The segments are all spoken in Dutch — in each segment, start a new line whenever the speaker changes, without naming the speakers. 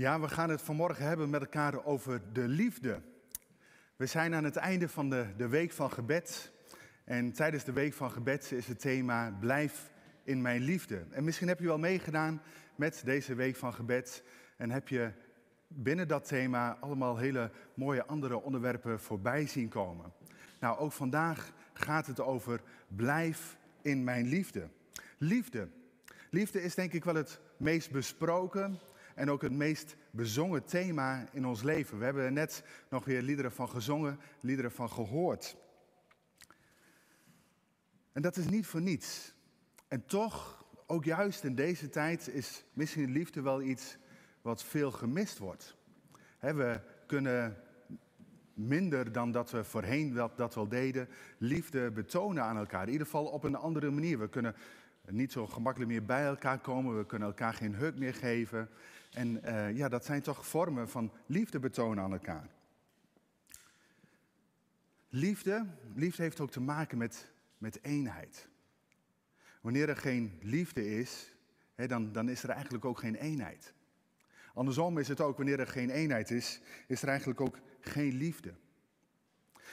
Ja, we gaan het vanmorgen hebben met elkaar over de liefde. We zijn aan het einde van de, de week van gebed. En tijdens de week van gebed is het thema Blijf in mijn liefde. En misschien heb je wel meegedaan met deze week van gebed. En heb je binnen dat thema allemaal hele mooie andere onderwerpen voorbij zien komen. Nou, ook vandaag gaat het over Blijf in mijn liefde. Liefde. Liefde is denk ik wel het meest besproken en ook het meest bezongen thema in ons leven. We hebben er net nog weer liederen van gezongen, liederen van gehoord. En dat is niet voor niets. En toch, ook juist in deze tijd, is misschien liefde wel iets wat veel gemist wordt. we kunnen minder dan dat we voorheen dat, dat wel deden, liefde betonen aan elkaar. In ieder geval op een andere manier. We kunnen niet zo gemakkelijk meer bij elkaar komen, we kunnen elkaar geen huk meer geven. En uh, ja, dat zijn toch vormen van liefde betonen aan elkaar. Liefde, liefde heeft ook te maken met, met eenheid. Wanneer er geen liefde is, hè, dan, dan is er eigenlijk ook geen eenheid. Andersom is het ook, wanneer er geen eenheid is, is er eigenlijk ook geen liefde.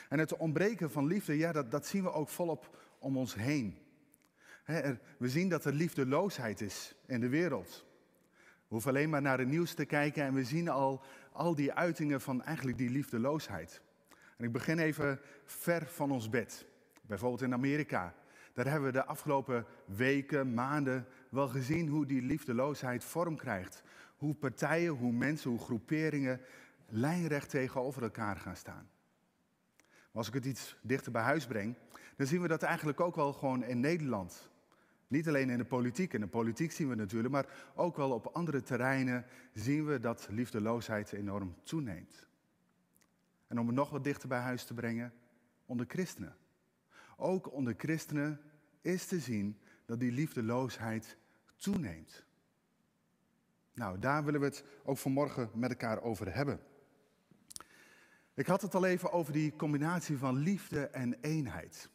En het ontbreken van liefde, ja, dat, dat zien we ook volop om ons heen. We zien dat er liefdeloosheid is in de wereld. We hoeven alleen maar naar het nieuws te kijken en we zien al al die uitingen van eigenlijk die liefdeloosheid. En ik begin even ver van ons bed. Bijvoorbeeld in Amerika. Daar hebben we de afgelopen weken, maanden wel gezien hoe die liefdeloosheid vorm krijgt. Hoe partijen, hoe mensen, hoe groeperingen lijnrecht tegenover elkaar gaan staan. Maar als ik het iets dichter bij huis breng, dan zien we dat eigenlijk ook wel gewoon in Nederland. Niet alleen in de politiek, in de politiek zien we natuurlijk, maar ook wel op andere terreinen zien we dat liefdeloosheid enorm toeneemt. En om het nog wat dichter bij huis te brengen, onder christenen. Ook onder christenen is te zien dat die liefdeloosheid toeneemt. Nou, daar willen we het ook vanmorgen met elkaar over hebben. Ik had het al even over die combinatie van liefde en eenheid.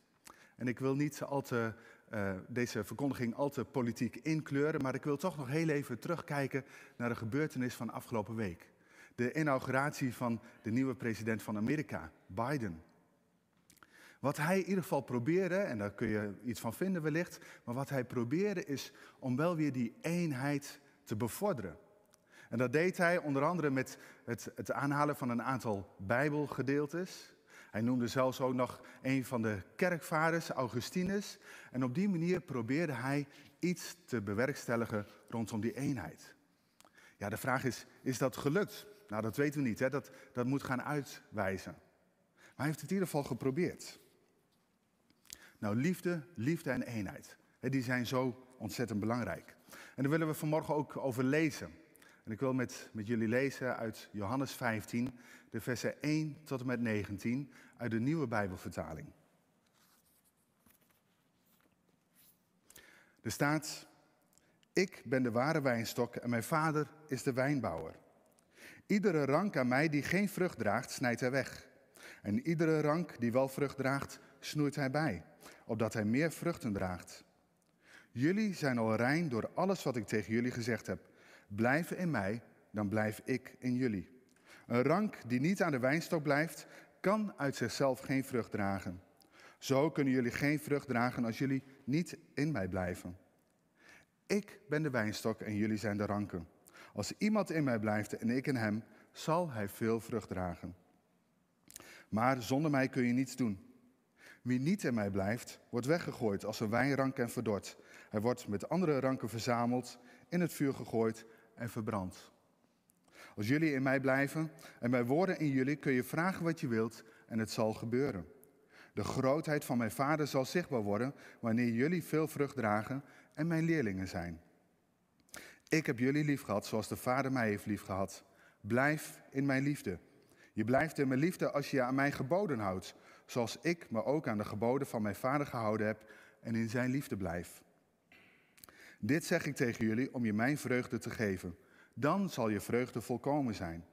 En ik wil niet al te uh, deze verkondiging al te politiek inkleuren, maar ik wil toch nog heel even terugkijken naar de gebeurtenis van afgelopen week. De inauguratie van de nieuwe president van Amerika, Biden. Wat hij in ieder geval probeerde, en daar kun je iets van vinden wellicht, maar wat hij probeerde is om wel weer die eenheid te bevorderen. En dat deed hij onder andere met het, het aanhalen van een aantal Bijbelgedeeltes. Hij noemde zelfs ook nog een van de kerkvaders, Augustinus. En op die manier probeerde hij iets te bewerkstelligen rondom die eenheid. Ja, de vraag is, is dat gelukt? Nou, dat weten we niet, hè? Dat, dat moet gaan uitwijzen. Maar hij heeft het in ieder geval geprobeerd. Nou, liefde, liefde en eenheid, hè, die zijn zo ontzettend belangrijk. En daar willen we vanmorgen ook over lezen. En ik wil met, met jullie lezen uit Johannes 15, de versen 1 tot en met 19 uit de nieuwe Bijbelvertaling. Er staat, ik ben de ware wijnstok en mijn vader is de wijnbouwer. Iedere rank aan mij die geen vrucht draagt, snijdt hij weg. En iedere rank die wel vrucht draagt, snoeit hij bij, opdat hij meer vruchten draagt. Jullie zijn al rein door alles wat ik tegen jullie gezegd heb. Blijven in mij, dan blijf ik in jullie. Een rank die niet aan de wijnstok blijft, kan uit zichzelf geen vrucht dragen. Zo kunnen jullie geen vrucht dragen als jullie niet in mij blijven. Ik ben de wijnstok en jullie zijn de ranken. Als iemand in mij blijft en ik in hem, zal hij veel vrucht dragen. Maar zonder mij kun je niets doen. Wie niet in mij blijft, wordt weggegooid als een wijnrank en verdord. Hij wordt met andere ranken verzameld, in het vuur gegooid en verbrand. Als jullie in mij blijven en mijn woorden in jullie, kun je vragen wat je wilt en het zal gebeuren. De grootheid van mijn vader zal zichtbaar worden wanneer jullie veel vrucht dragen en mijn leerlingen zijn. Ik heb jullie lief gehad zoals de vader mij heeft lief gehad. Blijf in mijn liefde. Je blijft in mijn liefde als je je aan mijn geboden houdt, zoals ik me ook aan de geboden van mijn vader gehouden heb en in zijn liefde blijf. Dit zeg ik tegen jullie om je mijn vreugde te geven. Dan zal je vreugde volkomen zijn.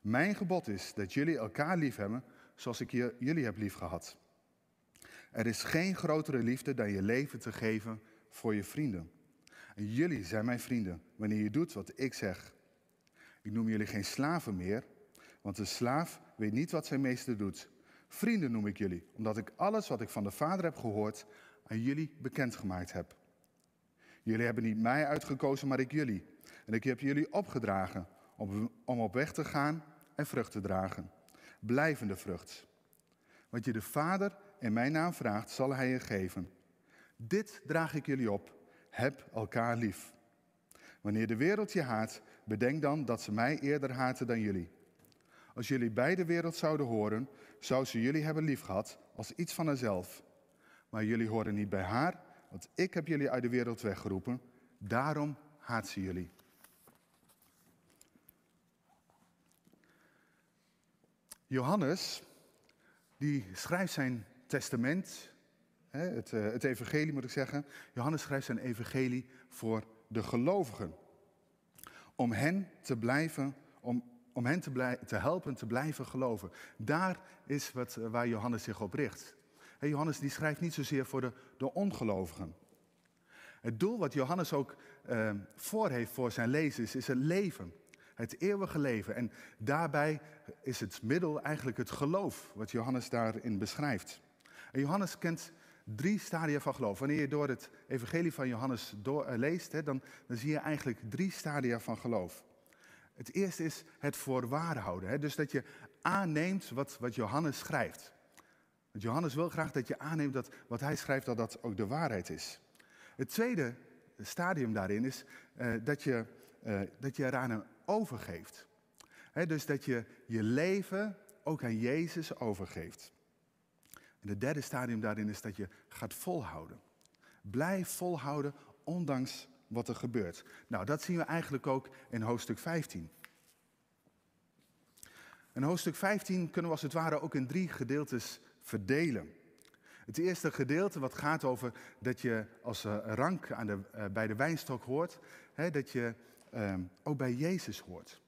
Mijn gebod is dat jullie elkaar lief hebben zoals ik jullie heb lief gehad. Er is geen grotere liefde dan je leven te geven voor je vrienden. En jullie zijn mijn vrienden wanneer je doet wat ik zeg. Ik noem jullie geen slaven meer, want een slaaf weet niet wat zijn meester doet. Vrienden noem ik jullie, omdat ik alles wat ik van de Vader heb gehoord aan jullie bekendgemaakt heb. Jullie hebben niet mij uitgekozen, maar ik jullie. En ik heb jullie opgedragen om, om op weg te gaan en vrucht te dragen. Blijvende vrucht. Wat je de Vader in mijn naam vraagt, zal hij je geven. Dit draag ik jullie op. Heb elkaar lief. Wanneer de wereld je haat, bedenk dan dat ze mij eerder haten dan jullie. Als jullie bij de wereld zouden horen, zou ze jullie hebben liefgehad als iets van haarzelf. Maar jullie horen niet bij haar, want ik heb jullie uit de wereld weggeroepen. Daarom haat ze jullie. Johannes, die schrijft zijn testament, het, eh, het evangelie moet ik zeggen. Johannes schrijft zijn evangelie voor de gelovigen. Om hen te blijven, om, om hen te, blij, te helpen te blijven geloven. Daar is wat, waar Johannes zich op richt. Johannes die schrijft niet zozeer voor de, de ongelovigen. Het doel wat Johannes ook uh, voor heeft voor zijn lezers is het leven. Het eeuwige leven. En daarbij is het middel eigenlijk het geloof, wat Johannes daarin beschrijft. En Johannes kent drie stadia van geloof. Wanneer je door het evangelie van Johannes door, uh, leest, hè, dan, dan, zie je eigenlijk drie stadia van geloof. Het eerste is het voorwaar houden. Hè, dus dat je aanneemt wat, wat Johannes schrijft. Want Johannes wil graag dat je aanneemt dat wat hij schrijft, dat dat ook de waarheid is. Het tweede stadium daarin is uh, dat, je, uh, dat je eraan overgeeft. He, dus dat je je leven ook aan Jezus overgeeft. En het derde stadium daarin is dat je gaat volhouden. Blijf volhouden ondanks wat er gebeurt. Nou, dat zien we eigenlijk ook in hoofdstuk 15. In hoofdstuk 15 kunnen we als het ware ook in drie gedeeltes verdelen. Het eerste gedeelte wat gaat over dat je als uh, rank aan de, uh, bij de wijnstok hoort, hè, dat je uh, ook bij Jezus hoort.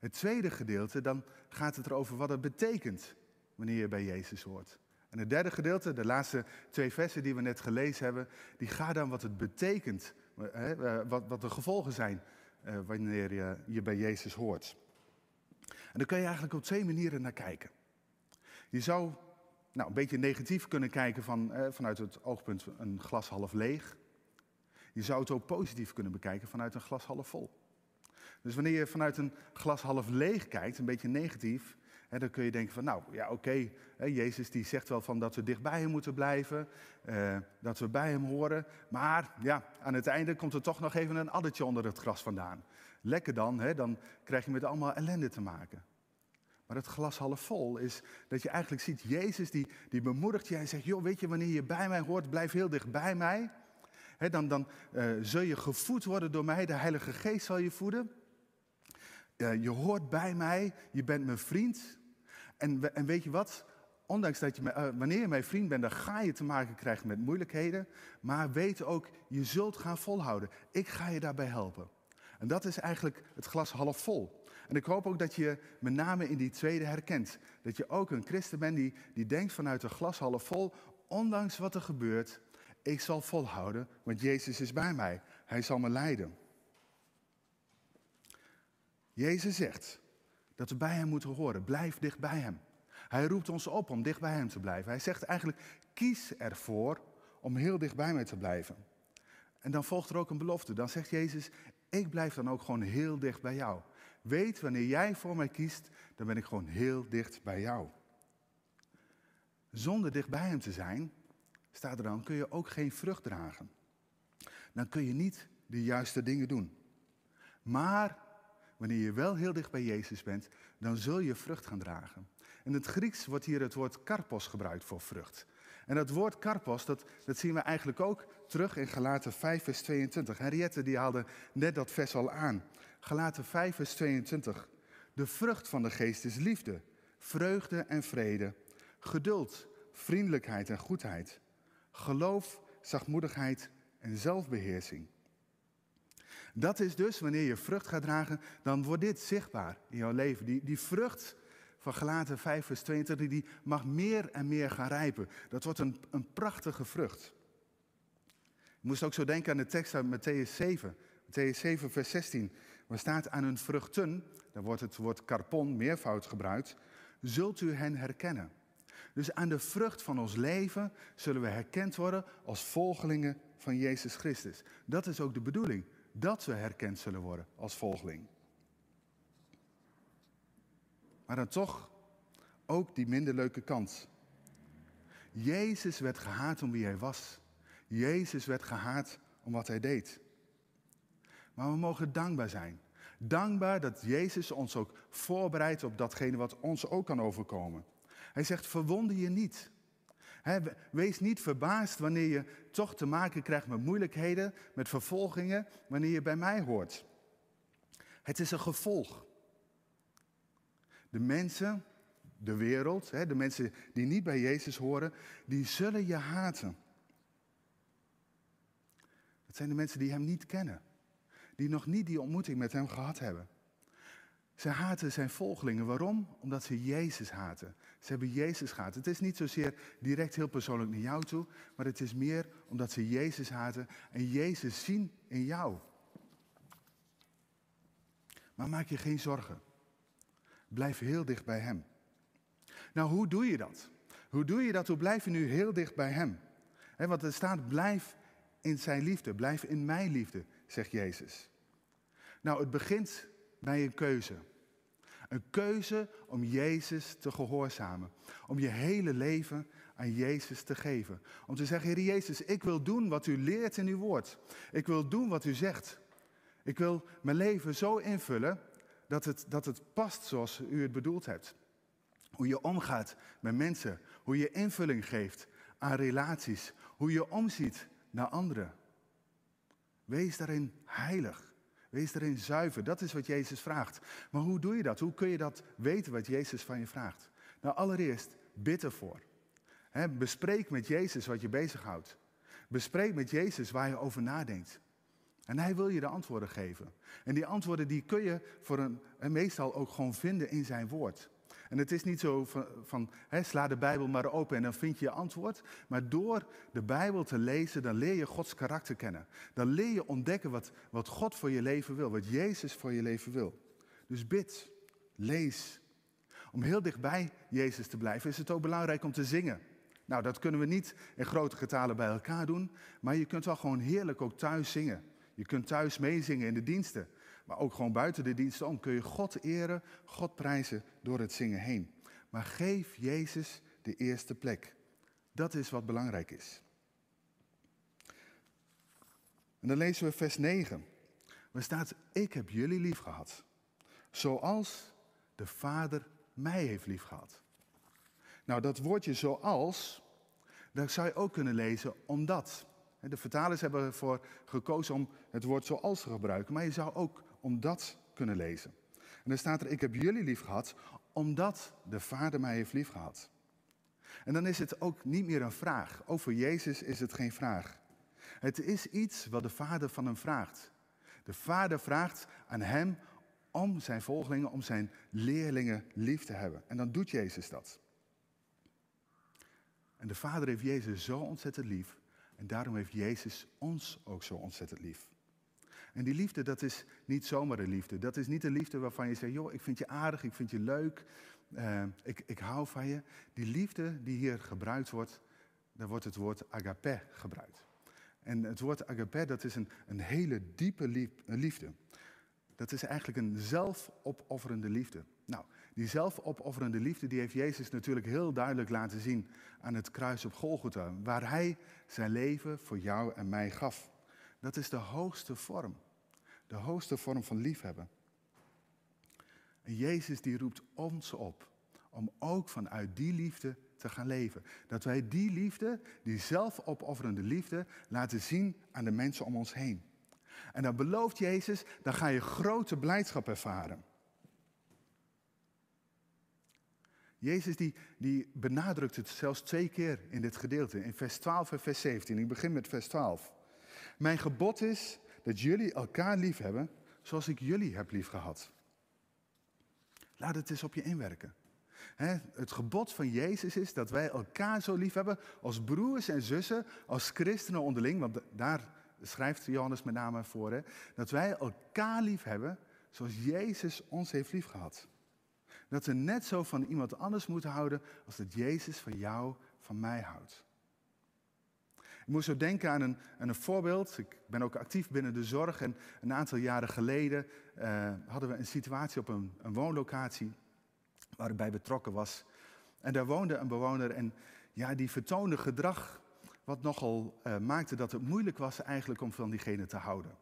Het tweede gedeelte, dan gaat het erover wat het betekent wanneer je bij Jezus hoort. En het derde gedeelte, de laatste twee versen die we net gelezen hebben, die gaat dan wat het betekent, hè, wat, wat de gevolgen zijn wanneer je, je bij Jezus hoort. En daar kun je eigenlijk op twee manieren naar kijken. Je zou nou, een beetje negatief kunnen kijken van, eh, vanuit het oogpunt een glas half leeg. Je zou het ook positief kunnen bekijken vanuit een glas half vol. Dus wanneer je vanuit een glas half leeg kijkt, een beetje negatief, hè, dan kun je denken van, nou ja oké, Jezus die zegt wel van dat we dichtbij hem moeten blijven, eh, dat we bij hem horen, maar ja, aan het einde komt er toch nog even een addertje onder het gras vandaan. Lekker dan, hè, dan krijg je met allemaal ellende te maken. Maar het glas half vol is dat je eigenlijk ziet, Jezus die, die bemoedigt je en zegt, joh, weet je, wanneer je bij mij hoort, blijf heel dicht bij mij. Dan dan uh, zul je gevoed worden door mij, de Heilige Geest zal je voeden. Uh, je hoort bij mij, je bent mijn vriend. En, en weet je wat? Ondanks dat je, uh, wanneer je mijn vriend bent, dan ga je te maken krijgen met moeilijkheden. Maar weet ook, je zult gaan volhouden. Ik ga je daarbij helpen. En dat is eigenlijk het glas half vol. En ik hoop ook dat je met name in die tweede herkent. Dat je ook een christen bent die, die denkt vanuit een glas half vol, ondanks wat er gebeurt, ik zal volhouden, want Jezus is bij mij. Hij zal me leiden. Jezus zegt dat we bij Hem moeten horen. Blijf dicht bij Hem. Hij roept ons op om dicht bij Hem te blijven. Hij zegt eigenlijk, kies ervoor om heel dicht bij mij te blijven. En dan volgt er ook een belofte. Dan zegt Jezus, ik blijf dan ook gewoon heel dicht bij jou. Weet, wanneer jij voor mij kiest, dan ben ik gewoon heel dicht bij jou. Zonder dicht bij Hem te zijn, staat er dan, kun je ook geen vrucht dragen. Dan kun je niet de juiste dingen doen. Maar wanneer je wel heel dicht bij Jezus bent, dan zul je vrucht gaan dragen. In het Grieks wordt hier het woord karpos gebruikt voor vrucht. En dat woord karpos, dat, dat zien we eigenlijk ook terug in Galaten 5 vers 22. Henriette die haalde net dat vers al aan. Galaten 5 vers 22. De vrucht van de geest is liefde, vreugde en vrede, geduld, vriendelijkheid en goedheid, geloof, zachtmoedigheid en zelfbeheersing. Dat is dus, wanneer je vrucht gaat dragen, dan wordt dit zichtbaar in jouw leven. Die, die vrucht van Galaten 5 vers 22, die mag meer en meer gaan rijpen. Dat wordt een, een prachtige vrucht. Ik moest ook zo denken aan de tekst uit Matthäus 7. Matthäus 7 vers 16, Er staat aan hun vruchten, daar wordt het woord karpon meervoud gebruikt, zult u hen herkennen. Dus aan de vrucht van ons leven zullen we herkend worden als volgelingen van Jezus Christus. Dat is ook de bedoeling, dat we herkend zullen worden als volgeling. Maar dan toch ook die minder leuke kant. Jezus werd gehaat om wie hij was. Jezus werd gehaat om wat hij deed. Maar we mogen dankbaar zijn. Dankbaar dat Jezus ons ook voorbereidt op datgene wat ons ook kan overkomen. Hij zegt, verwonder je niet. wees niet verbaasd wanneer je toch te maken krijgt met moeilijkheden, met vervolgingen, wanneer je bij mij hoort. Het is een gevolg. De mensen, de wereld, de mensen die niet bij Jezus horen, die zullen je haten. Zijn de mensen die Hem niet kennen, die nog niet die ontmoeting met Hem gehad hebben. Ze haten zijn volgelingen. Waarom? Omdat ze Jezus haten. Ze hebben Jezus gehaat. Het is niet zozeer direct heel persoonlijk naar jou toe, maar het is meer omdat ze Jezus haten en Jezus zien in jou. Maar maak je geen zorgen. Blijf heel dicht bij Hem. Nou, hoe doe je dat? Hoe doe je dat? Hoe blijf je nu heel dicht bij Hem? want er staat, blijf in Zijn liefde, blijf in mijn liefde, zegt Jezus. Nou, het begint bij een keuze. Een keuze om Jezus te gehoorzamen. Om je hele leven aan Jezus te geven. Om te zeggen, Heer Jezus, ik wil doen wat u leert in uw woord. Ik wil doen wat u zegt. Ik wil mijn leven zo invullen dat het, dat het past zoals u het bedoeld hebt. Hoe je omgaat met mensen. Hoe je invulling geeft aan relaties. Hoe je omziet naar anderen. Wees daarin heilig. Wees erin zuiver. Dat is wat Jezus vraagt. Maar hoe doe je dat? Hoe kun je dat weten wat Jezus van je vraagt? Nou, allereerst bid ervoor. Bespreek met Jezus wat je bezighoudt. Bespreek met Jezus waar je over nadenkt. En hij wil je de antwoorden geven. En die antwoorden die kun je voor een, en meestal ook gewoon vinden in zijn woord. En het is niet zo van, van sla de Bijbel maar open en dan vind je je antwoord. Maar door de Bijbel te lezen, dan leer je Gods karakter kennen. Dan leer je ontdekken wat, wat God voor je leven wil, wat Jezus voor je leven wil. Dus bid, lees. Om heel dichtbij Jezus te blijven is het ook belangrijk om te zingen. Nou, dat kunnen we niet in grote getalen bij elkaar doen, maar je kunt wel gewoon heerlijk ook thuis zingen. Je kunt thuis meezingen in de diensten. Maar ook gewoon buiten de diensten om kun je God eren, God prijzen door het zingen heen. Maar geef Jezus de eerste plek. Dat is wat belangrijk is. En dan lezen we vers 9. Waar staat, ik heb jullie lief gehad. Zoals de Vader mij heeft lief gehad. Nou, dat woordje zoals, daar zou je ook kunnen lezen omdat. De vertalers hebben ervoor gekozen om het woord zoals te gebruiken. Maar je zou ook om dat kunnen lezen. En dan staat er, ik heb jullie lief gehad, omdat de Vader mij heeft lief gehad. En dan is het ook niet meer een vraag. Over Jezus is het geen vraag. Het is iets wat de Vader van hem vraagt. De Vader vraagt aan hem om zijn volgelingen, om zijn leerlingen lief te hebben. En dan doet Jezus dat. En de Vader heeft Jezus zo ontzettend lief. En daarom heeft Jezus ons ook zo ontzettend lief. En die liefde, dat is niet zomaar een liefde. Dat is niet een liefde waarvan je zegt, joh, ik vind je aardig, ik vind je leuk, uh, ik, ik hou van je. Die liefde die hier gebruikt wordt, daar wordt het woord agape gebruikt. En het woord agape, dat is een, een hele diepe liefde. Dat is eigenlijk een zelfopofferende liefde. Nou, die zelfopofferende liefde, die heeft Jezus natuurlijk heel duidelijk laten zien aan het kruis op Golgotha, waar hij zijn leven voor jou en mij gaf. Dat is de hoogste vorm. De hoogste vorm van liefhebben. En Jezus die roept ons op om ook vanuit die liefde te gaan leven. Dat wij die liefde, die zelfopofferende liefde, laten zien aan de mensen om ons heen. En dan belooft Jezus, dan ga je grote blijdschap ervaren. Jezus die, die benadrukt het zelfs twee keer in dit gedeelte, in vers 12 en vers 17. Ik begin met vers 12. Mijn gebod is dat jullie elkaar lief hebben zoals ik jullie heb lief gehad. Laat het eens op je inwerken. het gebod van Jezus is dat wij elkaar zo lief hebben als broers en zussen, als christenen onderling, want daar schrijft Johannes met name voor, dat wij elkaar lief hebben zoals Jezus ons heeft liefgehad. Dat we net zo van iemand anders moeten houden als dat Jezus van jou, van mij houdt. Ik moest zo denken aan een, een voorbeeld. Ik ben ook actief binnen de zorg. En een aantal jaren geleden uh, hadden we een situatie op een, een woonlocatie waar ik bij betrokken was. En daar woonde een bewoner en ja, die vertoonde gedrag wat nogal uh, maakte dat het moeilijk was eigenlijk om van diegene te houden.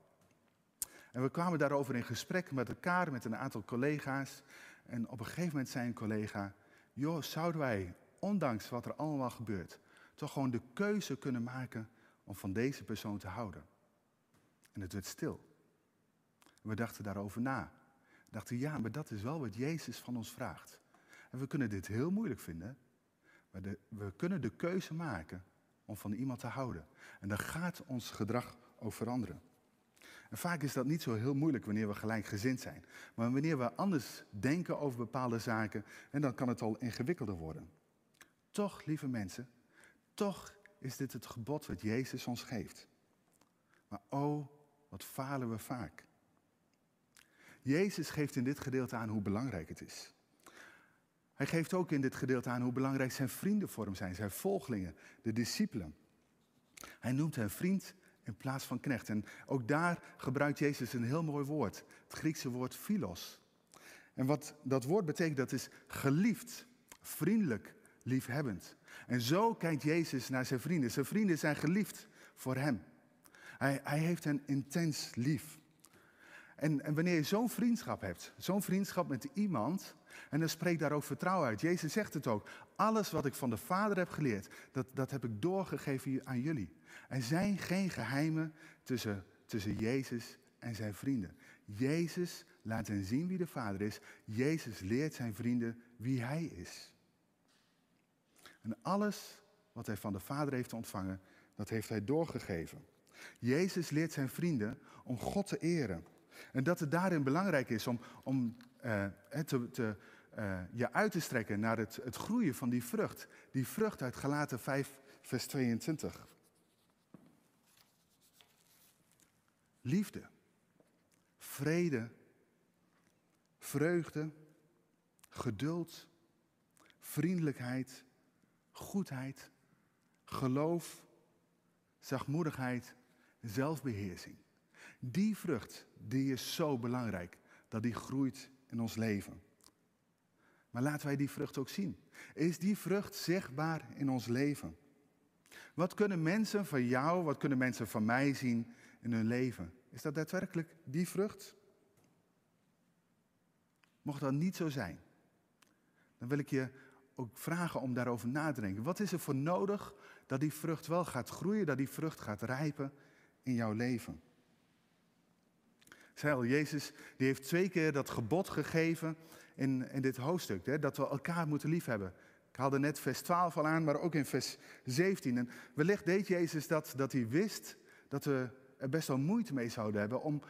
En we kwamen daarover in gesprek met elkaar, met een aantal collega's. En op een gegeven moment zei een collega, joh, zouden wij, ondanks wat er allemaal gebeurt, toch gewoon de keuze kunnen maken om van deze persoon te houden? En het werd stil. We dachten daarover na. We dachten, ja, maar dat is wel wat Jezus van ons vraagt. En we kunnen dit heel moeilijk vinden, maar we kunnen de keuze maken om van iemand te houden. En dan gaat ons gedrag ook veranderen. En vaak is dat niet zo heel moeilijk wanneer we gelijkgezind zijn. Maar wanneer we anders denken over bepaalde zaken, en dan kan het al ingewikkelder worden. Toch, lieve mensen, toch is dit het gebod wat Jezus ons geeft. Maar oh, wat falen we vaak. Jezus geeft in dit gedeelte aan hoe belangrijk het is. Hij geeft ook in dit gedeelte aan hoe belangrijk zijn vrienden voor hem zijn, zijn volgelingen, de discipelen. Hij noemt hen vriend in plaats van knecht. En ook daar gebruikt Jezus een heel mooi woord, het Griekse woord philos. En wat dat woord betekent, dat is geliefd, vriendelijk, liefhebbend. En zo kijkt Jezus naar zijn vrienden. Zijn vrienden zijn geliefd voor hem. Hij, hij heeft hen intens lief. En, en wanneer je zo'n vriendschap hebt, zo'n vriendschap met iemand, en dan spreekt daar ook vertrouwen uit. Jezus zegt het ook. Alles wat ik van de Vader heb geleerd, dat, dat heb ik doorgegeven aan jullie. Er zijn geen geheimen tussen, tussen Jezus en zijn vrienden. Jezus laat hen zien wie de Vader is. Jezus leert zijn vrienden wie Hij is. En alles wat hij van de Vader heeft ontvangen, dat heeft hij doorgegeven. Jezus leert zijn vrienden om God te eren. En dat het daarin belangrijk is om, om uh, te, te, uh, je uit te strekken naar het, het groeien van die vrucht. Die vrucht uit Galaten 5, vers 22. Liefde, vrede, vreugde, geduld, vriendelijkheid, goedheid, geloof, zachtmoedigheid, zelfbeheersing. Die vrucht, die is zo belangrijk, dat die groeit in ons leven. Maar laten wij die vrucht ook zien. Is die vrucht zichtbaar in ons leven? Wat kunnen mensen van jou, wat kunnen mensen van mij zien in hun leven? Is dat daadwerkelijk die vrucht? Mocht dat niet zo zijn, dan wil ik je ook vragen om daarover na te denken. Wat is er voor nodig dat die vrucht wel gaat groeien, dat die vrucht gaat rijpen in jouw leven? Zei al, Jezus die heeft twee keer dat gebod gegeven in, in dit hoofdstuk, hè, dat we elkaar moeten liefhebben. Ik haalde net vers 12 al aan, maar ook in vers 17. En wellicht deed Jezus dat, dat hij wist dat we er best wel moeite mee zouden hebben om,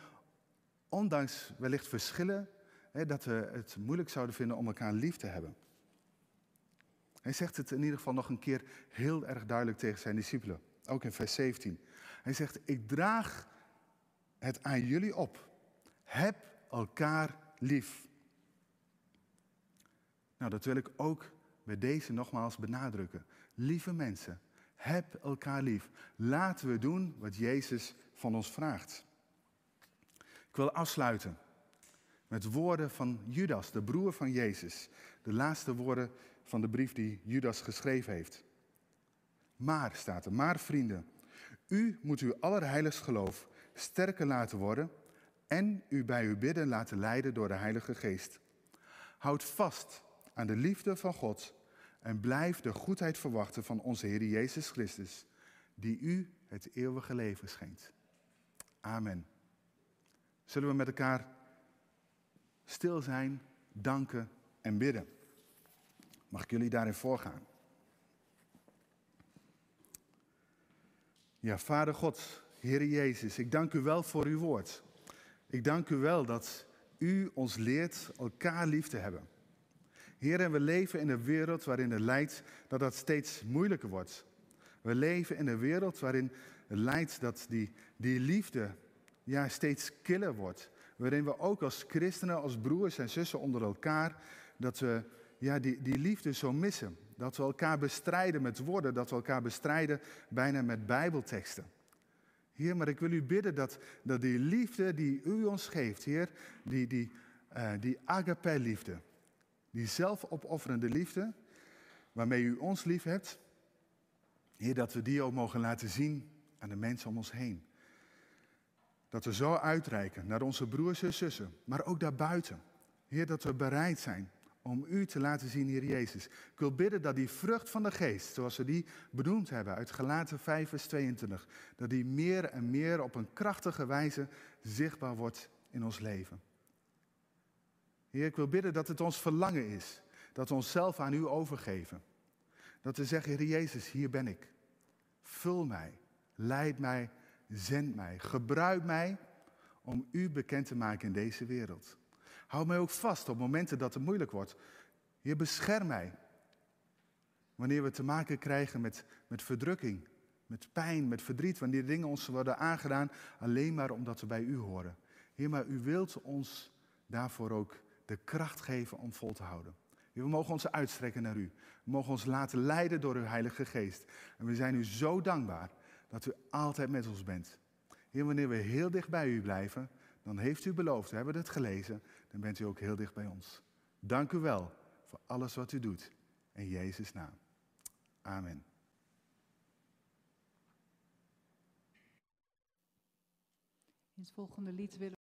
ondanks wellicht verschillen, hè, dat we het moeilijk zouden vinden om elkaar lief te hebben. Hij zegt het in ieder geval nog een keer heel erg duidelijk tegen zijn discipelen. Ook in vers 17. Hij zegt, ik draag het aan jullie op. Heb elkaar lief. Nou, dat wil ik ook bij deze nogmaals benadrukken. Lieve mensen, heb elkaar lief. Laten we doen wat Jezus van ons vraagt. Ik wil afsluiten met woorden van Judas, de broer van Jezus. De laatste woorden van de brief die Judas geschreven heeft. Maar, staat er, maar vrienden, u moet uw allerheiligst geloof sterker laten worden en u bij uw bidden laten leiden door de Heilige Geest. Houd vast aan de liefde van God en blijf de goedheid verwachten van onze Heer Jezus Christus, die u het eeuwige leven schenkt. Amen. Zullen we met elkaar stil zijn, danken en bidden? Mag ik jullie daarin voorgaan? Ja, Vader God, Heer Jezus, ik dank u wel voor uw woord. Ik dank u wel dat u ons leert elkaar lief te hebben. Heer, we leven in een wereld waarin het lijkt dat dat steeds moeilijker wordt. We leven in een wereld waarin het lijkt dat die, die liefde ja, steeds killer wordt. Waarin we ook als christenen, als broers en zussen onder elkaar, dat we ja, die, die liefde zo missen. Dat we elkaar bestrijden met woorden, dat we elkaar bestrijden bijna met bijbelteksten. Heer, maar ik wil u bidden dat, dat die liefde die u ons geeft, Heer, die, die, uh, die agape-liefde, die zelfopofferende liefde, waarmee u ons lief hebt, Heer, dat we die ook mogen laten zien aan de mensen om ons heen. Dat we zo uitreiken naar onze broers en zussen, maar ook daarbuiten. Heer, dat we bereid zijn om u te laten zien, Heer Jezus. Ik wil bidden dat die vrucht van de geest, zoals we die benoemd hebben uit Galaten 5 vers 22, dat die meer en meer op een krachtige wijze zichtbaar wordt in ons leven. Heer, ik wil bidden dat het ons verlangen is, dat we onszelf aan u overgeven. Dat we zeggen, Heer Jezus, hier ben ik. Vul mij, leid mij, zend mij, gebruik mij om u bekend te maken in deze wereld. Hou mij ook vast op momenten dat het moeilijk wordt. Heer, bescherm mij. Wanneer we te maken krijgen met, met verdrukking, met pijn, met verdriet, wanneer dingen ons worden aangedaan alleen maar omdat we bij u horen. Heer, maar u wilt ons daarvoor ook de kracht geven om vol te houden. Heer, we mogen ons uitstrekken naar u. We mogen ons laten leiden door uw Heilige Geest. En we zijn u zo dankbaar dat u altijd met ons bent. Heer, wanneer we heel dicht bij u blijven, dan heeft u beloofd, we hebben het gelezen, dan bent u ook heel dicht bij ons. Dank u wel voor alles wat u doet. In Jezus' naam. Amen.
In het volgende lied willen